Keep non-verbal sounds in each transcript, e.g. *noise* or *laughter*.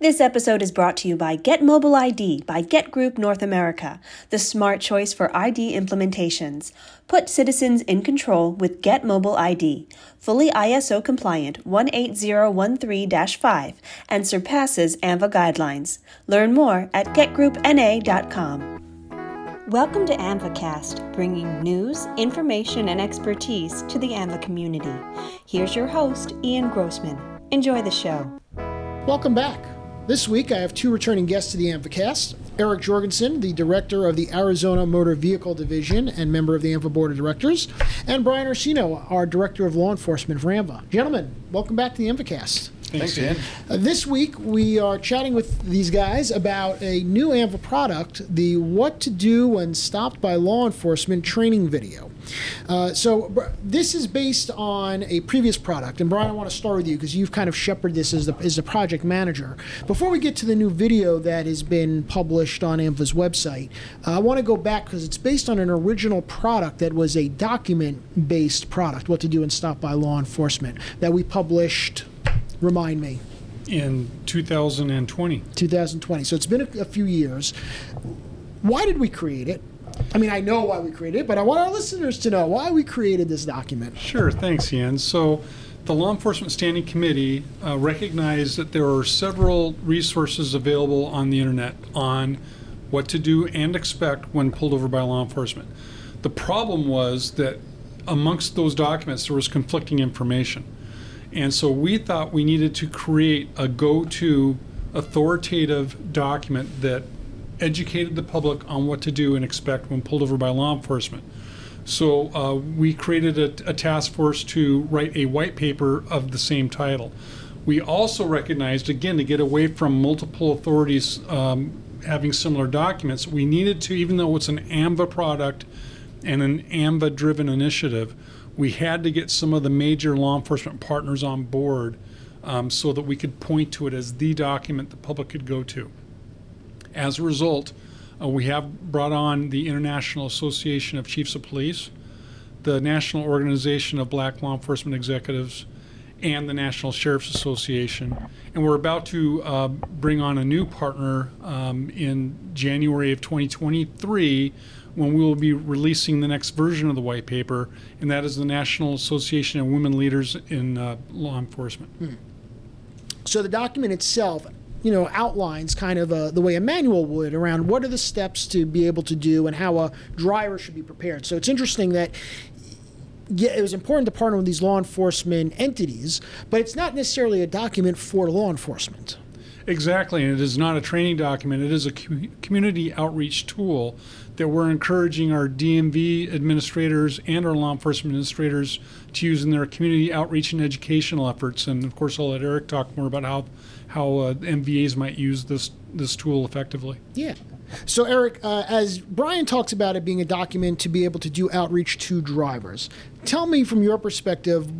This episode is brought to you by Get Mobile ID by Get Group North America, the smart choice for ID implementations. Put citizens in control with Get Mobile ID, fully ISO compliant 18013 5, and surpasses AAMVA guidelines. Learn more at getgroupna.com. Welcome to AAMVAcast, bringing news, information, and expertise to the AAMVA community. Here's your host, Ian Grossman. Enjoy the show. Welcome back. This week, I have two returning guests to the AAMVAcast. Eric Jorgensen, the director of the Arizona Motor Vehicle Division and member of the AAMVA Board of Directors, and Brian Ursino, our director of law enforcement for AAMVA. Gentlemen, welcome back to the AAMVAcast. Thanks, Dan. Uh, this week, we are chatting with these guys about a new AAMVA product, the What to Do When Stopped by Law Enforcement training video. Uh, so, br- this is based on a previous product. And, Brian, I want to start with you because you've kind of shepherded this as the, as the project manager. Before we get to the new video that has been published on AAMVA's website, uh, I want to go back because it's based on an original product that was a document based product, What to Do When Stopped by Law Enforcement, that we published. Remind me. in 2020. 2020. So it's been a, a few years. Why did we create it? I mean, I know why we created it, but I want our listeners to know why we created this document. Sure, thanks, Ian. So, the Law Enforcement Standing Committee uh, recognized that there are several resources available on the internet on what to do and expect when pulled over by law enforcement. The problem was that amongst those documents there was conflicting information. And so we thought we needed to create a go to authoritative document that educated the public on what to do and expect when pulled over by law enforcement. So uh, we created a, a task force to write a white paper of the same title. We also recognized, again, to get away from multiple authorities um, having similar documents, we needed to, even though it's an AAMVA product and an AAMVA driven initiative, we had to get some of the major law enforcement partners on board um, so that we could point to it as the document the public could go to. As a result, uh, we have brought on the International Association of Chiefs of Police, the National Organization of Black Law Enforcement Executives, and the National Sheriff's Association. And we're about to uh, bring on a new partner um, in January of 2023 when we will be releasing the next version of the white paper, and that is the National Association of Women Leaders in uh, Law Enforcement. So the document itself, you know, outlines kind of uh the way a manual would around what are the steps to be able to do and how a driver should be prepared. So it's interesting that yeah, it was important to partner with these law enforcement entities, but it's not necessarily a document for law enforcement. Exactly, and it is not a training document. It is a co- community outreach tool that we're encouraging our DMV administrators and our law enforcement administrators to use in their community outreach and educational efforts. And of course, I'll let Eric talk more about how how uh, MVAs might use this this tool effectively. Yeah. So, Eric, uh, as Brian talks about it being a document to be able to do outreach to drivers, tell me from your perspective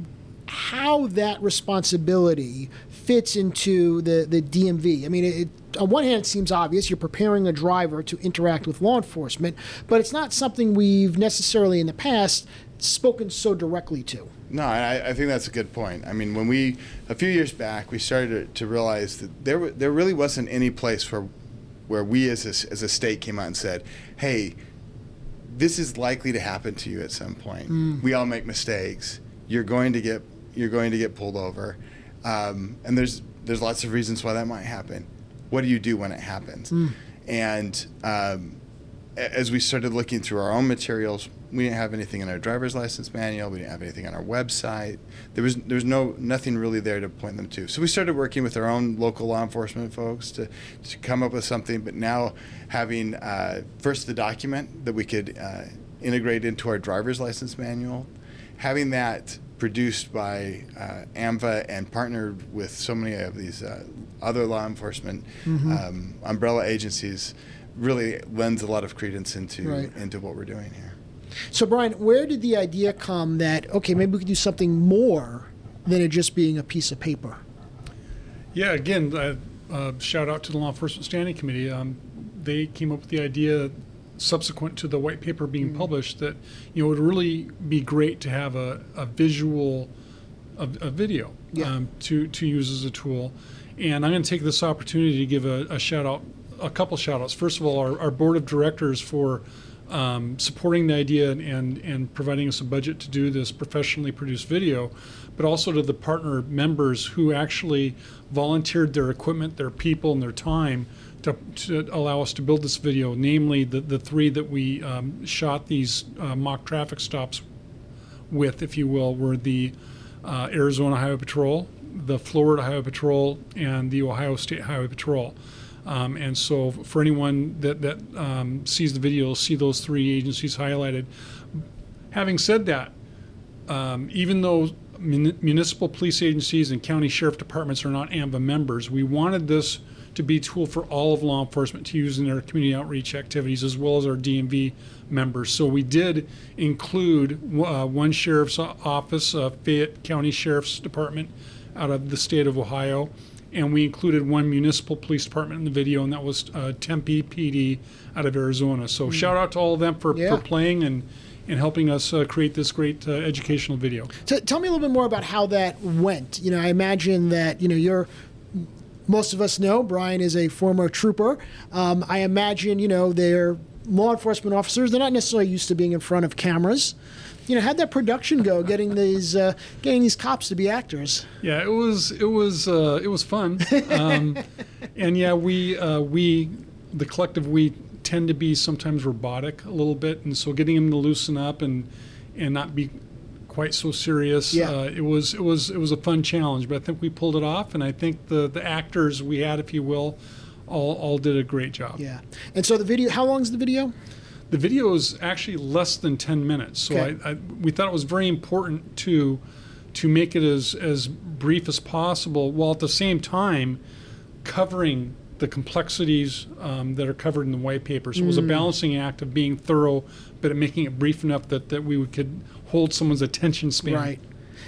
how that responsibility fits into the, the DMV. I mean, it, on one hand, it seems obvious you're preparing a driver to interact with law enforcement, but it's not something we've necessarily in the past spoken so directly to. No, I, I think that's a good point. I mean, when we a few years back, we started to, to realize that there there really wasn't any place where where we as a, as a state came out and said, "Hey, this is likely to happen to you at some point. Mm. We all make mistakes. You're going to get you're going to get pulled over, um, and there's there's lots of reasons why that might happen. What do you do when it happens? And um, as we started looking through our own materials, we didn't have anything in our driver's license manual. We didn't have anything on our website. There was there was no nothing really there to point them to. So we started working with our own local law enforcement folks to, to come up with something. But now having uh, first the document that we could uh, integrate into our driver's license manual, having that produced by uh, AAMVA and partnered with so many of these uh, other law enforcement um, umbrella agencies really lends a lot of credence into Right. into what we're doing here. So, Brian, where did the idea come that, okay, maybe we could do something more than it just being a piece of paper? Yeah, again, uh, uh, shout out to the Law Enforcement Standing Committee. Um, they came up with the idea subsequent to the white paper being published that you know it would really be great to have a, a visual, a, a video Yeah. um, to to use as a tool. And I'm going to take this opportunity to give a, a shout out, a couple shout outs. First of all, our, our board of directors for um, supporting the idea and, and providing us a budget to do this professionally produced video, but also to the partner members who actually volunteered their equipment, their people, and their time to, to allow us to build this video, namely the, the three that we um, shot these uh, mock traffic stops with, if you will, were the uh, Arizona Highway Patrol, the Florida Highway Patrol, and the Ohio State Highway Patrol. Um, and so, for anyone that, that um, sees the video, see those three agencies highlighted. Having said that, um, even though mun- municipal police agencies and county sheriff departments are not AAMVA members, we wanted this to be a tool for all of law enforcement to use in their community outreach activities as well as our DMV members. So we did include uh, one sheriff's office, uh, Fayette County Sheriff's Department out of the state of Ohio, and we included one municipal police department in the video, and that was uh, Tempe PD out of Arizona. So shout out to all of them for, Yeah. for playing and, and helping us uh, create this great uh, educational video. So tell me a little bit more about how that went. You know, I imagine that you know you're. Most of us know Brian is a former trooper. Um, I imagine you know they're law enforcement officers. They're not necessarily used to being in front of cameras. You know, how'd that production go? Getting these uh, getting these cops to be actors. Yeah, it was it was uh, it was fun, um, *laughs* and yeah, we uh, we the collective we tend to be sometimes robotic a little bit, and so getting them to loosen up and and not be quite so serious. Yeah. Uh, it was it was it was a fun challenge, but I think we pulled it off, and I think the the actors we had, if you will, all all did a great job. Yeah. And so the video. How long is the video? The video is actually less than 10 minutes, so Okay. I, I, we thought it was very important to to make it as as brief as possible, while at the same time covering the complexities um, that are covered in the white paper. So it was a balancing act of being thorough, but making it brief enough that, that we could hold someone's attention span. Right.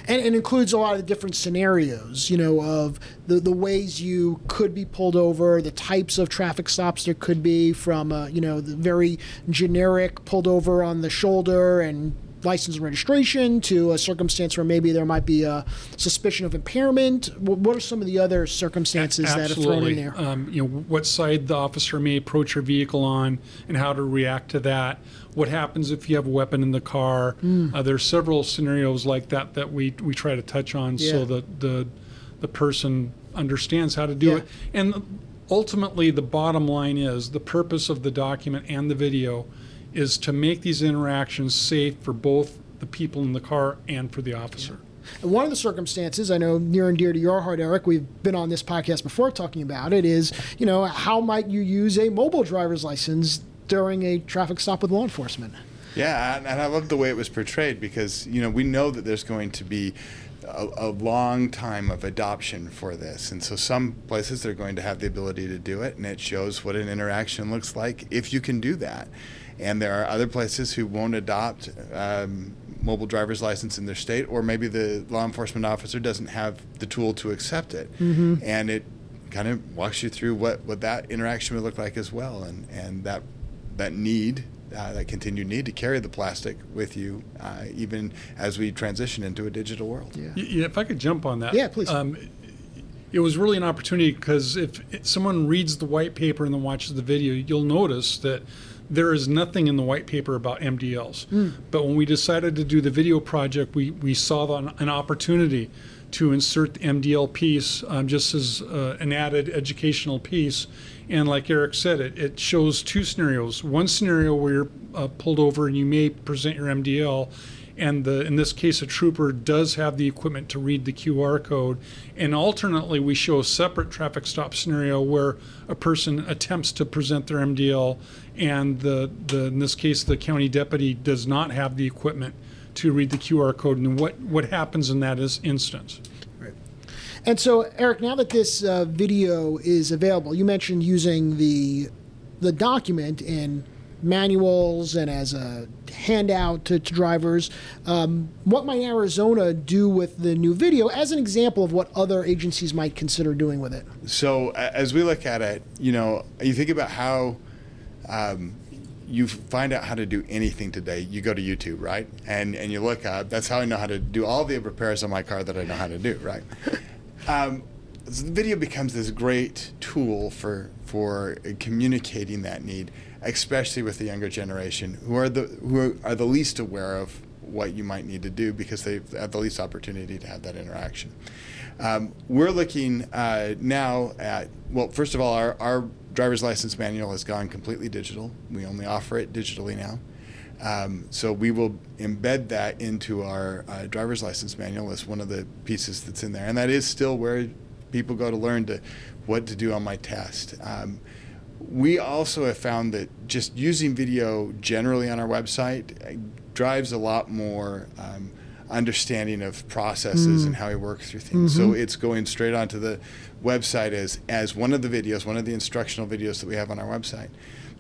And it includes a lot of the different scenarios, you know, of the, the ways you could be pulled over, the types of traffic stops there could be from, uh, you know, the very generic pulled over on the shoulder and license and registration to a circumstance where maybe there might be a suspicion of impairment. What are some of the other circumstances that are thrown in there? Um, you know, what side the officer may approach your vehicle on and how to react to that. What happens if you have a weapon in the car? Hmm. Uh, there's several scenarios like that that we, we try to touch on Yeah. so that the, the person understands how to do Yeah. it. And ultimately, the bottom line is the purpose of the document and the video is to make these interactions safe for both the people in the car and for the officer. And one of the circumstances I know near and dear to your heart, Eric, we've been on this podcast before talking about it, is you know how might you use a mobile driver's license during a traffic stop with law enforcement? Yeah, and and I love the way it was portrayed because you know we know that there's going to be a, a long time of adoption for this, and so some places they're going to have the ability to do it, and it shows what an interaction looks like if you can do that. And there are other places who won't adopt um, mobile driver's license in their state, or maybe the law enforcement officer doesn't have the tool to accept it, and it kind of walks you through what, what that interaction would look like as well, and and that that need, uh, that continued need to carry the plastic with you, uh, even as we transition into a digital world. Yeah. Yeah, if I could jump on that. Yeah, please. Um, it was really an opportunity because if someone reads the white paper and then watches the video, you'll notice that there is nothing in the white paper about MDLs. But when we decided to do the video project, we, we saw the, an opportunity to insert the MDL piece um, just as uh, an added educational piece. And like Eric said, it, it shows two scenarios. One scenario where you're uh, pulled over and you may present your MDL, and the, in this case, a trooper does have the equipment to read the QR code. And alternately, we show a separate traffic stop scenario where a person attempts to present their MDL, and the, the in this case, the county deputy does not have the equipment to read the QR code. And what, what happens in that is instance? And so, Eric, now that this uh, video is available, you mentioned using the the document in manuals and as a handout to, to drivers. Um, what might Arizona do with the new video as an example of what other agencies might consider doing with it? So as we look at it, you know, you think about how um, you find out how to do anything today. You go to YouTube, right? And and you look up. That's how I know how to do all the repairs on my car that I know how to do, right? *laughs* Um, the video becomes this great tool for for communicating that need, especially with the younger generation who are the who are the least aware of what you might need to do because they have the least opportunity to have that interaction. Um, we're looking uh, now at well, first of all, our, our driver's license manual has gone completely digital. We only offer it digitally now. Um, so we will embed that into our uh, driver's license manual as one of the pieces that's in there, and that is still where people go to learn to what to do on my test. Um, we also have found that just using video generally on our website uh, drives a lot more um, understanding of processes mm. and how we work through things. Mm-hmm. So it's going straight onto the website as as one of the videos, one of the instructional videos that we have on our website.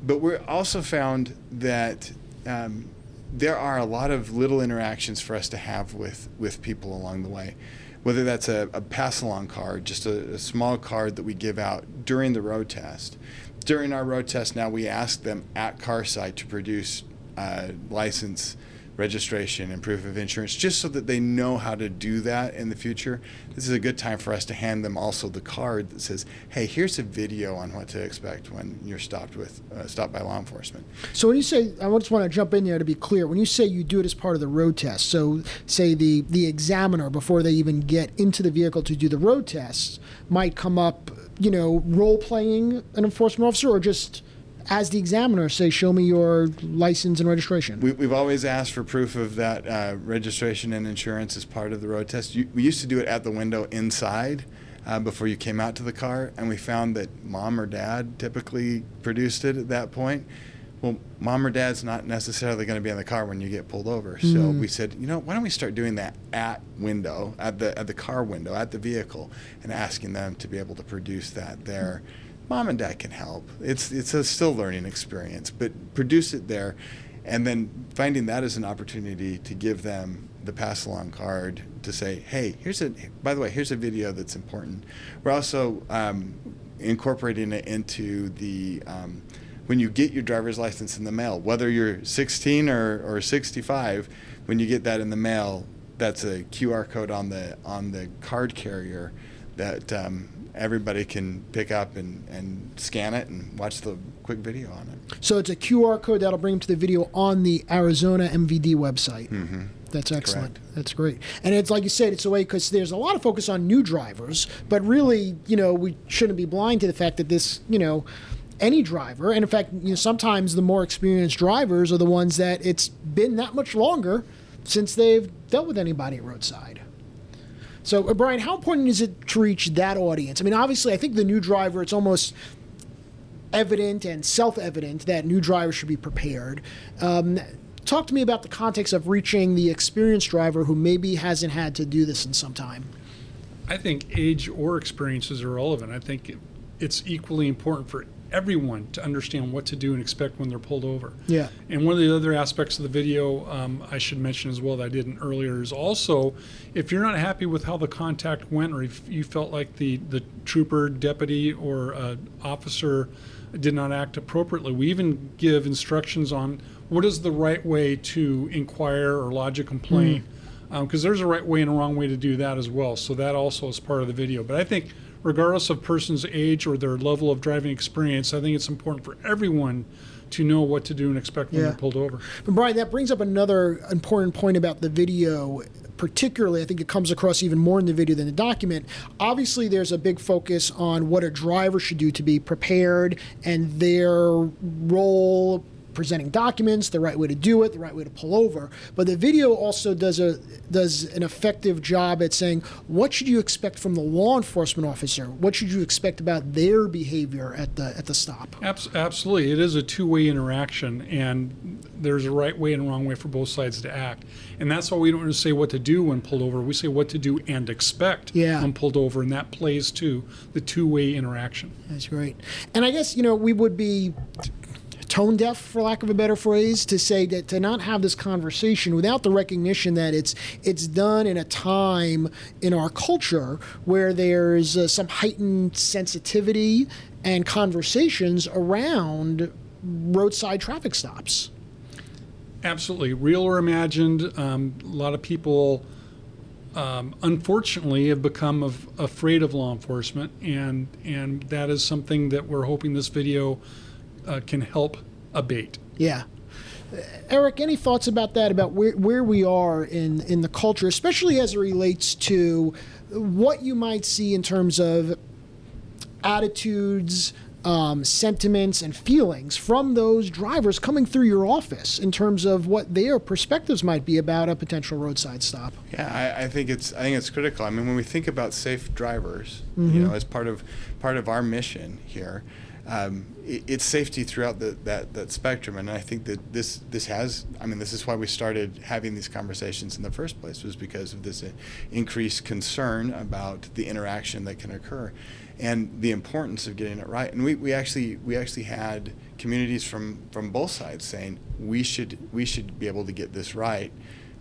But we also found that um, there are a lot of little interactions for us to have with, with people along the way. Whether that's a, a pass along card, just a, a small card that we give out during the road test. During our road test, now we ask them at car site to produce uh, license registration and proof of insurance, just so that they know how to do that in the future. This is a good time for us to hand them also the card that says, "Hey, here's a video on what to expect when you're stopped with uh, stopped by law enforcement." So when you say, I just want to jump in there to be clear. When you say you do it as part of the road test, so say the the examiner before they even get into the vehicle to do the road tests might come up, you know, role playing an enforcement officer or just as the examiner say, show me your license and registration? We, have always asked for proof of that uh, registration and insurance as part of the road test. You, we used to do it at the window inside uh, before you came out to the car, and we found that mom or dad typically produced it at that point. Well, mom or dad's not necessarily going to be in the car when you get pulled over. So mm. we said, you know, why don't we start doing that at window, at the at the car window, at the vehicle, and asking them to be able to produce that there. Mom and dad can help. It's it's a still learning experience, but produce it there, and then finding that as an opportunity to give them the pass along card to say, hey, here's a by the way, here's a video that's important. We're also um, incorporating it into the um, when you get your driver's license in the mail, whether you're 16 or, or 65, when you get that in the mail, that's a QR code on the on the card carrier that um, everybody can pick up and, and scan it and watch the quick video on it. So it's a QR code that'll bring them to the video on the Arizona MVD website. Mm-hmm. That's excellent. Correct. That's great. And it's like you said, it's a way because there's a lot of focus on new drivers, but really, you know, we shouldn't be blind to the fact that this, you know, any driver, and in fact, you know, sometimes the more experienced drivers are the ones that it's been that much longer since they've dealt with anybody roadside. So, uh, Brian, how important is it to reach that audience? I mean, obviously, I think the new driver, it's almost evident and self evident that new drivers should be prepared. Um, talk to me about the context of reaching the experienced driver who maybe hasn't had to do this in some time. I think age or experiences are relevant. I think it's equally important for everyone to understand what to do and expect when they're pulled over. Yeah. And one of the other aspects of the video um, I should mention as well that I didn't earlier is also if you're not happy with how the contact went or if you felt like the, the trooper, deputy, or uh, officer did not act appropriately, we even give instructions on what is the right way to inquire or lodge a complaint. Because mm. um, there's a right way and a wrong way to do that as well. So that also is part of the video. But I think regardless of person's age or their level of driving experience, I think it's important for everyone to know what to do and expect when yeah. they're pulled over. But Brian, that brings up another important point about the video. Particularly, I think it comes across even more in the video than the document. Obviously, there's a big focus on what a driver should do to be prepared and their role presenting documents, the right way to do it, the right way to pull over. But the video also does a does an effective job at saying what should you expect from the law enforcement officer? What should you expect about their behavior at the at the stop? Absolutely, it is a two way interaction, and there's a right way and wrong way for both sides to act. And that's why we don't say what to do when pulled over. We say what to do and expect yeah. when pulled over, and that plays to the two way interaction. That's great. And I guess you know we would be tone deaf, for lack of a better phrase, to say that to not have this conversation without the recognition that it's it's done in a time in our culture where there's uh, some heightened sensitivity and conversations around roadside traffic stops. Absolutely, real or imagined. Um, a lot of people um, unfortunately have become of, afraid of law enforcement, and and that is something that we're hoping this video uh, can help abate. Yeah. Eric, any thoughts about that? About where, where we are in, in the culture, especially as it relates to what you might see in terms of attitudes, um, sentiments, and feelings from those drivers coming through your office in terms of what their perspectives might be about a potential roadside stop. Yeah, I, I think it's I think it's critical. I mean, when we think about safe drivers, you know, as part of part of our mission here, um, it, it's safety throughout the, that that spectrum. And I think that this this has. I mean, this is why we started having these conversations in the first place was because of this uh, increased concern about the interaction that can occur, and the importance of getting it right. And we, we actually we actually had communities from from both sides saying we should we should be able to get this right.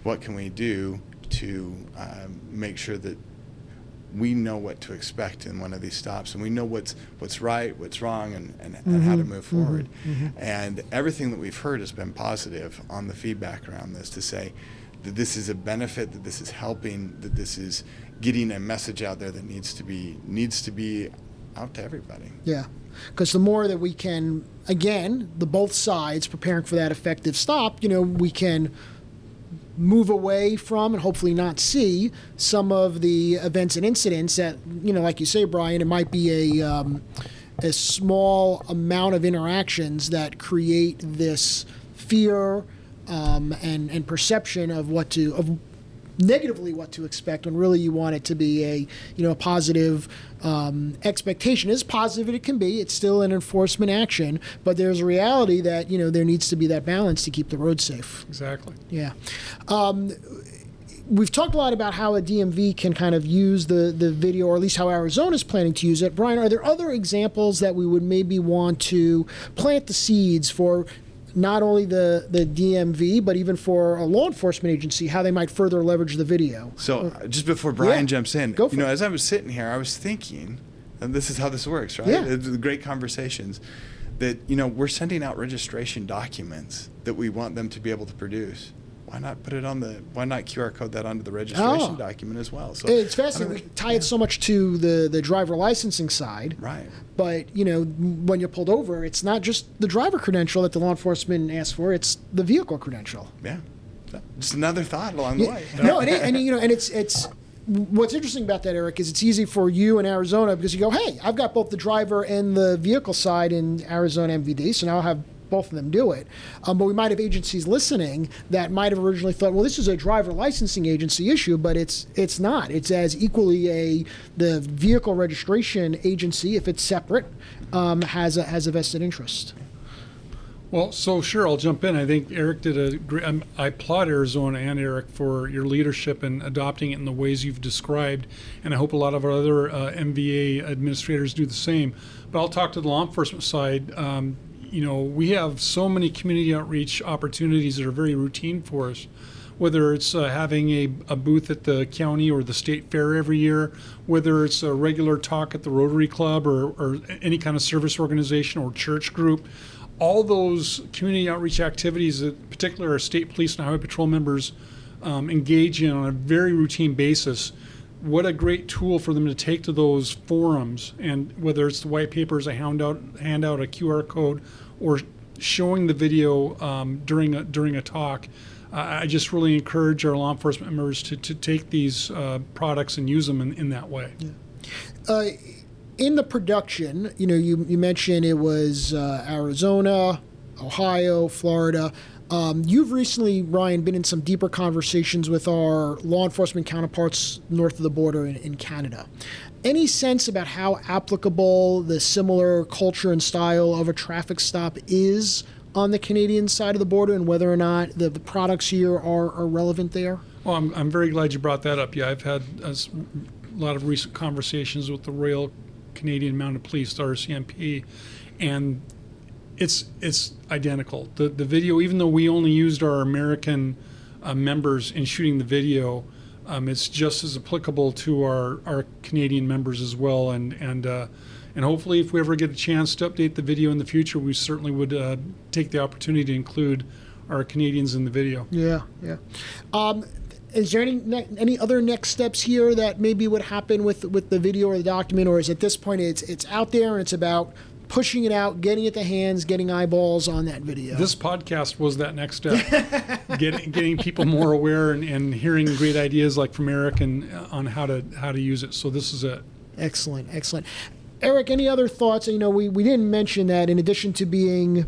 What can we do to um, make sure that we know what to expect in one of these stops and we know what's what's right what's wrong and, and, and how to mm-hmm. move forward. Mm-hmm. Mm-hmm. And everything that we've heard has been positive on the feedback around this to say that this is a benefit that this is helping that this is getting a message out there that needs to be needs to be out to everybody. Yeah. Because the more that we can, again, the both sides preparing for that effective stop, you know, we can move away from and hopefully not see some of the events and incidents that, you know, like you say, Brian, it might be a, um, a small amount of interactions that create this fear um, and, and perception of what to, of negatively what to expect when really you want it to be a you know a positive um, expectation as positive as it can be it's still an enforcement action but there's a reality that you know there needs to be that balance to keep the road safe Exactly. yeah um, we've talked a lot about how a DMV can kind of use the, the video, or at least how Arizona is planning to use it. Brian, are there other examples that we would maybe want to plant the seeds for not only the, the DMV, but even for a law enforcement agency, how they might further leverage the video? So uh, just before Brian Yeah, jumps in, go for you know, it. as I was sitting here, I was thinking, and this is how this works, right? Yeah. Great conversations that you know we're sending out registration documents that we want them to be able to produce. Why not put it on the? Why not QR code that onto the registration Oh. document as well? So It's fascinating. We tie it so much to the, the driver licensing side. Right. But, you know, when you're pulled over, it's not just the driver credential that the law enforcement asks for, it's the vehicle credential. Yeah. Just another thought along the Yeah. way. *laughs* no, and, it, and you know, and it's it's what's interesting about that, Eric, is it's easy for you in Arizona because you go, hey, I've got both the driver and the vehicle side in Arizona MVD, so now I'll have both of them do it. Um, but we might have agencies listening that might have originally thought, well, this is a driver licensing agency issue, but it's it's not. It's as equally a the vehicle registration agency, if it's separate, um, has a has a vested interest. Well, so sure, I'll jump in. I think Eric did a great. um, I applaud Arizona and Eric for your leadership in adopting it in the ways you've described, and I hope a lot of our other uh, MVA administrators do the same. But I'll talk to the law enforcement side. Um, you know, we have so many community outreach opportunities that are very routine for us. Whether it's uh, having a, a booth at the county or the state fair every year, whether it's a regular talk at the Rotary Club or, or any kind of service organization or church group, all those community outreach activities that particularly our state police and highway patrol members um, engage in on a very routine basis what a great tool for them to take to those forums and whether it's the white papers a hand out hand out a qr code or showing the video um, during a during a talk I I just really encourage our law enforcement members to, to take these uh, products and use them in, in that way. uh, in the production, you know, you, you mentioned it was uh, Arizona, Ohio, Florida. Um, you've recently, Ryan, been in some deeper conversations with our law enforcement counterparts north of the border in, in Canada. Any sense about how applicable the similar culture and style of a traffic stop is on the Canadian side of the border and whether or not the, the products here are, are relevant there? Well, I'm, I'm very glad you brought that up. Yeah, I've had a lot of recent conversations with the Royal Canadian Mounted Police, the RCMP, and it's it's identical. The the video, even though we only used our American uh, members in shooting the video, um, it's just as applicable to our, our Canadian members as well. And and uh, and hopefully, if we ever get a chance to update the video in the future, we certainly would uh, take the opportunity to include our Canadians in the video. Yeah, yeah. Um, is there any ne- any other next steps here that maybe would happen with with the video or the document, or is at this point it's it's out there and it's about pushing it out, getting it to hands, getting eyeballs on that video? This podcast was that next step, *laughs* getting getting people more aware and, and hearing great ideas like from Eric and uh, on how to how to use it. So this is it. Excellent, excellent. Eric, any other thoughts? You know, we, we didn't mention that in addition to being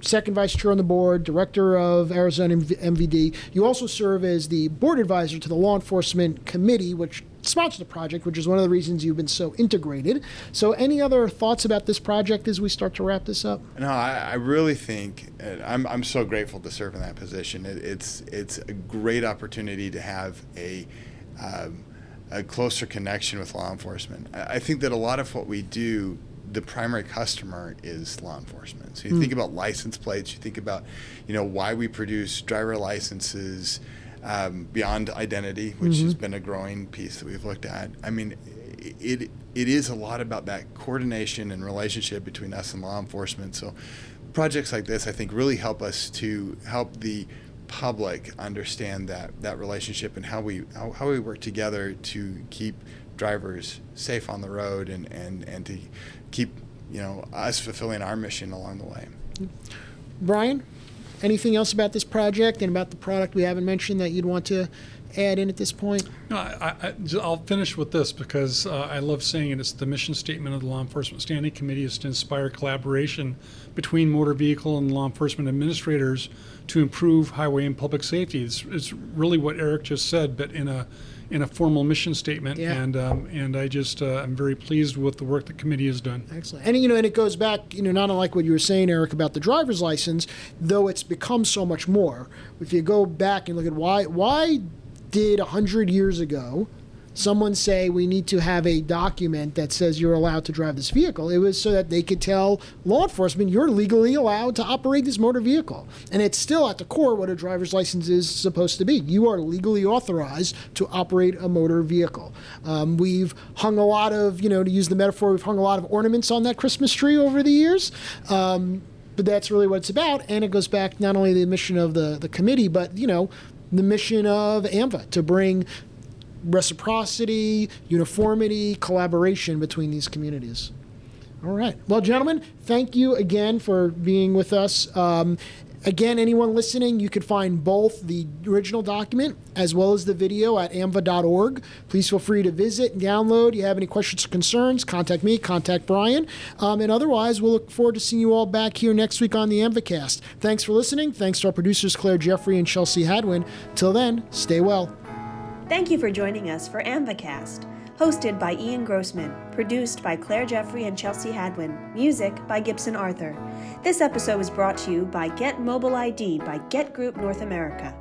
second vice chair on the board, director of Arizona MVD, you also serve as the board advisor to the law enforcement committee, which sponsored the project, which is one of the reasons you've been so integrated. So, any other thoughts about this project as we start to wrap this up? No, I, I really think I'm, I'm so grateful to serve in that position. It, it's it's a great opportunity to have a um, a closer connection with law enforcement. I think that a lot of what we do, the primary customer is law enforcement. So you mm. think about license plates, you think about, you know, why we produce driver licenses um, beyond identity, which mm-hmm. has been a growing piece that we've looked at. I mean, it it is a lot about that coordination and relationship between us and law enforcement. So projects like this, I think, really help us to help the public understand that that relationship and how we how, how we work together to keep drivers safe on the road and, and, and to keep you know us fulfilling our mission along the way. Brian, anything else about this project and about the product we haven't mentioned that you'd want to add in at this point? No, I, will finish with this because uh, I love saying it. It's the mission statement of the Law Enforcement Standing Committee is to inspire collaboration between motor vehicle and law enforcement administrators to improve highway and public safety. It's, it's really what Eric just said, but in a in a formal mission statement. Yeah. And um, and I just uh, I'm very pleased with the work the committee has done. Excellent. And you know, and it goes back, you know, not unlike what you were saying, Eric, about the driver's license, though it's become so much more. If you go back and look at why why did 100 years ago someone say we need to have a document that says you're allowed to drive this vehicle. It was so that they could tell law enforcement you're legally allowed to operate this motor vehicle. And it's still at the core what a driver's license is supposed to be. You are legally authorized to operate a motor vehicle. Um, we've hung a lot of, you know, to use the metaphor, we've hung a lot of ornaments on that Christmas tree over the years. Um, but that's really what it's about. And it goes back not only to the mission of the, the committee, but, you know, the mission of AAMVA to bring reciprocity, uniformity, collaboration between these communities. All right. Well, gentlemen, thank you again for being with us. Um, again, anyone listening, you can find both the original document as well as the video at aamva.org. Please feel free to visit and download. If you have any questions or concerns, contact me, contact Brian. Um, and otherwise, we'll look forward to seeing you all back here next week on the AAMVAcast. Thanks for listening. Thanks to our producers, Claire Jeffrey and Chelsea Hadwin. Till then, stay well. Thank you for joining us for AAMVAcast, hosted by Ian Grossman, produced by Claire Jeffrey and Chelsea Hadwin, music by Gibson Arthur. This episode was brought to you by Get Mobile ID by Get Group North America.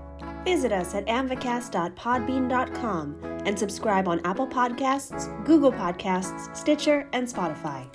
Visit us at aamvacast.podbean.com and subscribe on Apple Podcasts, Google Podcasts, Stitcher, and Spotify.